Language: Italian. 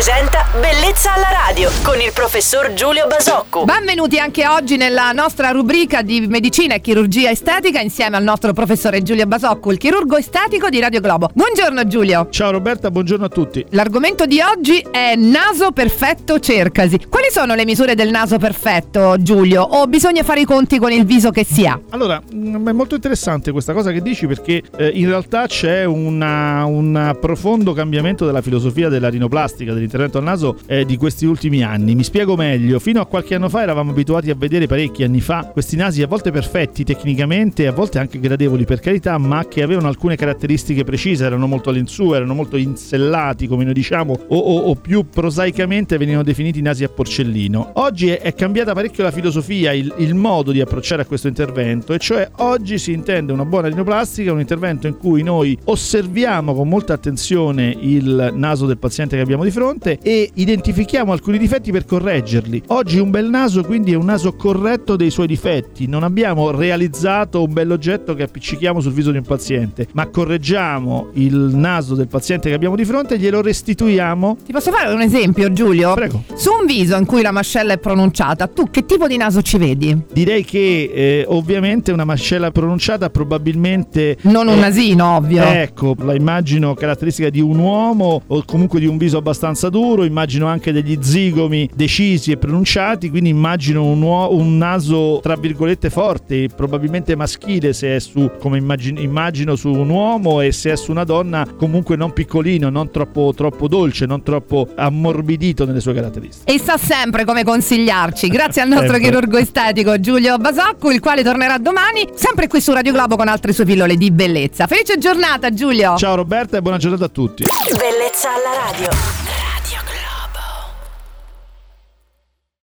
presenta Bellezza alla radio con il professor Giulio Basocco. Benvenuti anche oggi nella nostra rubrica di medicina e chirurgia estetica insieme al nostro professore Giulio Basocco, il chirurgo estetico di Radio Globo. Buongiorno Giulio. Ciao Roberta, buongiorno a tutti. L'argomento di oggi è naso perfetto cercasi. Quali sono le misure del naso perfetto, Giulio? O bisogna fare i conti con il viso che si ha? Allora, mh, è molto interessante questa cosa che dici perché eh, in realtà c'è una- un profondo cambiamento della filosofia della rinoplastica, dell'intervento al naso eh, di questi ultimi anni. Mi spiego meglio. Fino a qualche anno fa eravamo abituati a vedere parecchi anni fa questi nasi a volte perfetti tecnicamente, a volte anche gradevoli per carità, ma che avevano alcune caratteristiche precise, erano molto all'insù, erano molto insellati, come noi diciamo, o, o- o più prosaicamente venivano definiti nasi a porcellino. Oggi è, è cambiata parecchio la filosofia, il, il modo di approcciare a questo intervento, e cioè oggi si intende una buona rinoplastica, un intervento in cui noi osserviamo con molta attenzione il naso del paziente che abbiamo di fronte e identifichiamo alcuni difetti per correggerli. Oggi un bel naso quindi è un naso corretto dei suoi difetti, non abbiamo realizzato un bell'oggetto che appiccichiamo sul viso di un paziente, ma correggiamo il naso del paziente che abbiamo di fronte e glielo restituiamo. Ti posso fare un esempio, Giulio? Prego. Su un viso in cui la mascella è pronunciata, tu che tipo di naso ci vedi? Direi che eh, ovviamente una mascella pronunciata probabilmente Non un eh, nasino, ovvio. Ecco, la immagino caratteristica di un uomo o comunque di un viso abbastanza duro, immagino anche degli zigomi decisi e pronunciati, quindi immagino un, uo- un naso tra virgolette forte, probabilmente maschile se è su, come immagin- immagino su un uomo e se è su una donna comunque non piccolino, non troppo, troppo dolce, non troppo ammorbidito nelle sue caratteristiche. E sa sempre come consigliarci. Grazie al nostro chirurgo estetico Giulio Basocco, il quale tornerà domani, sempre qui su Radio Globo con altre sue pillole di bellezza. Felice giornata, Giulio! Ciao Roberta e buona giornata a tutti. Bellezza alla radio.